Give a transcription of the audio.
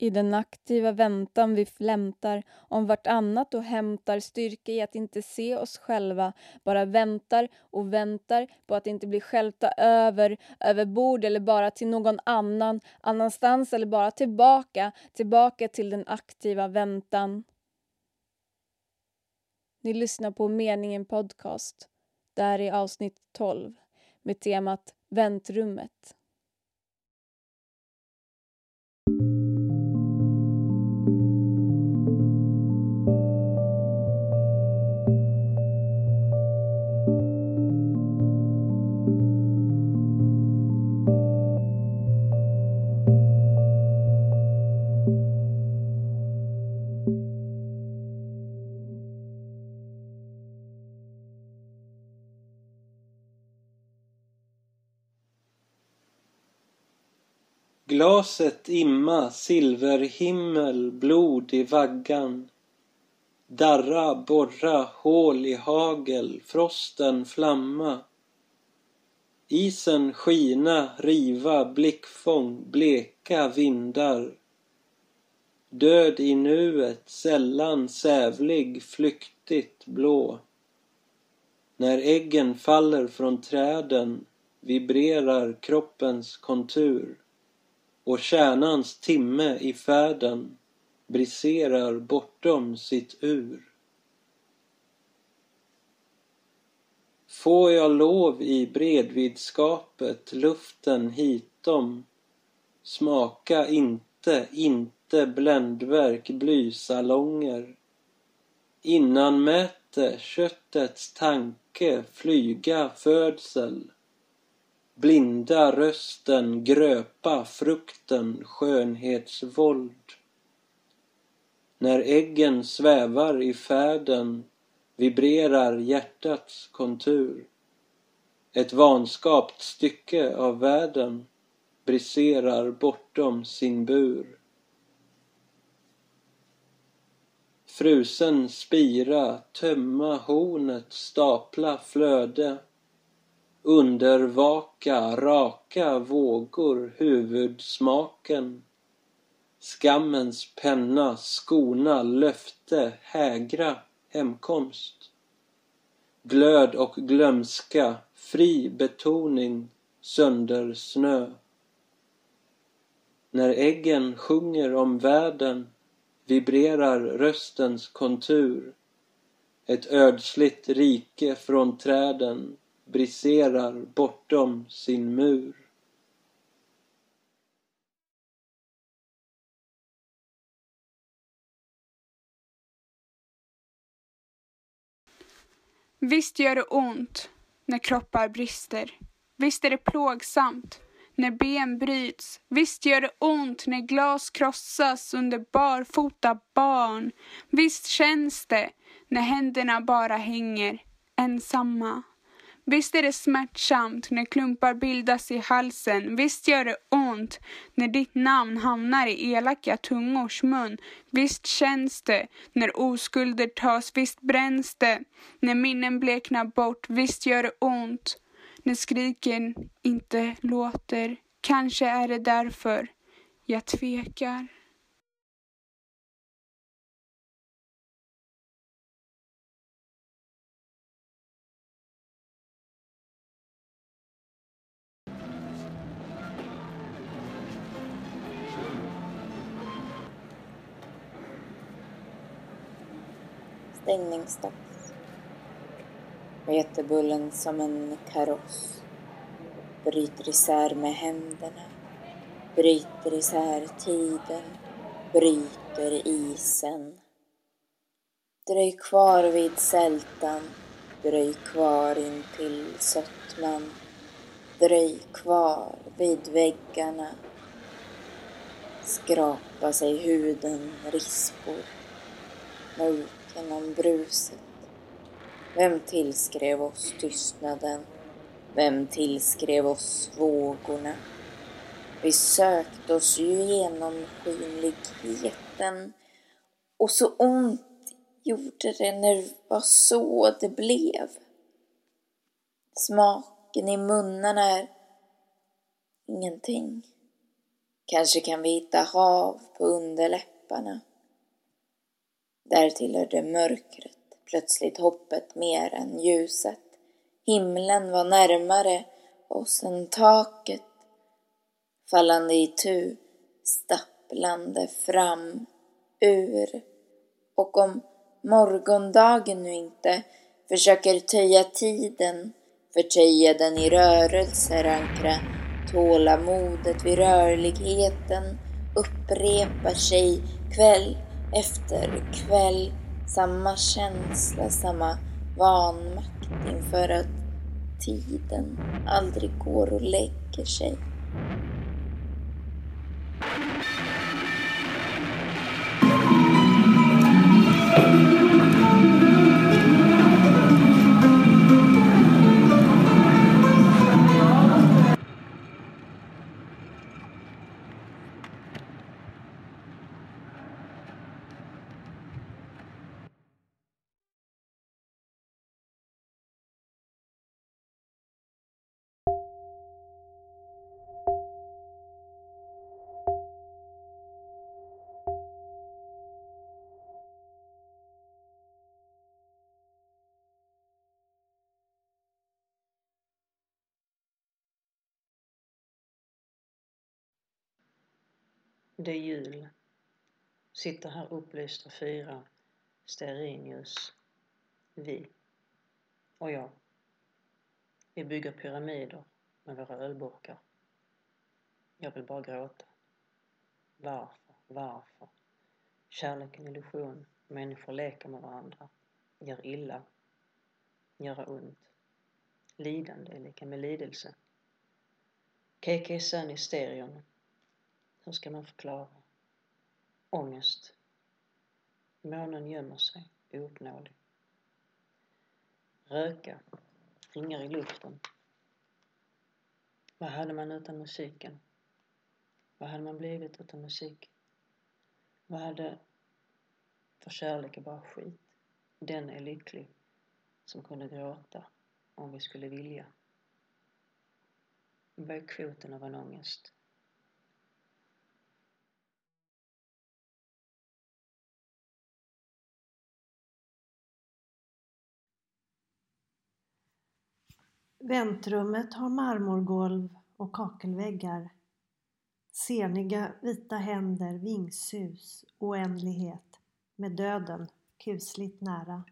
I den aktiva väntan vi flämtar om vartannat och hämtar styrka i att inte se oss själva, bara väntar och väntar på att inte bli skälta över, över bord eller bara till någon annan, annanstans eller bara tillbaka, tillbaka till den aktiva väntan. Ni lyssnar på Meningen Podcast. Det här är avsnitt 12 med temat Väntrummet. Glaset imma, silverhimmel, blod i vaggan. Darra, borra, hål i hagel, frosten flamma. Isen skina, riva, blickfång, bleka vindar. Död i nuet, sällan sävlig, flyktigt blå. När äggen faller från träden vibrerar kroppens kontur och kärnans timme i färden briserar bortom sitt ur. Får jag lov i bredvidskapet luften hitom smaka inte, inte bländverk blysalonger innan mäte köttets tanke flyga födsel blinda rösten, gröpa frukten, skönhetsvåld. När äggen svävar i färden vibrerar hjärtats kontur. Ett vanskapt stycke av världen briserar bortom sin bur. Frusen spira, tömma hornet, stapla flöde Undervaka, raka vågor, huvudsmaken. Skammens penna, skona, löfte, hägra hemkomst. Glöd och glömska, fri betoning, söndersnö. När äggen sjunger om världen vibrerar röstens kontur. Ett ödsligt rike från träden briserar bortom sin mur. Visst gör det ont när kroppar brister. Visst är det plågsamt när ben bryts. Visst gör det ont när glas krossas under barfota barn. Visst känns det när händerna bara hänger ensamma. Visst är det smärtsamt när klumpar bildas i halsen. Visst gör det ont när ditt namn hamnar i elaka tungors mun. Visst känns det när oskulder tas. Visst bränns det när minnen bleknar bort. Visst gör det ont när skriken inte låter. Kanske är det därför jag tvekar. Stängningsdags. Vetebullen som en kaross bryter isär med händerna, bryter isär tiden, bryter isen. Dröj kvar vid sältan, dröj kvar in till sötman, dröj kvar vid väggarna, skrapa sig huden rispor, mörk genom bruset. Vem tillskrev oss tystnaden? Vem tillskrev oss vågorna? Vi sökte oss ju genom skinligheten och så ont gjorde det när det var så det blev. Smaken i munnarna är ingenting. Kanske kan vi hitta hav på underläpparna. Där tillhörde mörkret plötsligt hoppet mer än ljuset. Himlen var närmare oss än taket. Fallande i tu, stapplande fram, ur. Och om morgondagen nu inte försöker töja tiden, förtöja den i rörelser, ankra tålamodet vid rörligheten, upprepa sig kväll efter kväll samma känsla, samma vanmakt inför att tiden aldrig går och lägger sig. Det är jul. Sitter här upplysta fyra stearinljus. Vi. Och jag. Vi bygger pyramider med våra ölburkar. Jag vill bara gråta. Varför? Varför? Kärlek är en illusion. Människor leker med varandra. Gör illa. Göra ont. Lidande är lika med lidelse. KK Sun i stereon hur ska man förklara? Ångest. Månen gömmer sig, ouppnåelig. Röka. Ringar i luften. Vad hade man utan musiken? Vad hade man blivit utan musik? Vad hade... För kärlek är bara skit. Den är lycklig som kunde gråta om vi skulle vilja. Vad är kvoten av en ångest? Väntrummet har marmorgolv och kakelväggar. Seniga vita händer, vingsus, oändlighet med döden kusligt nära.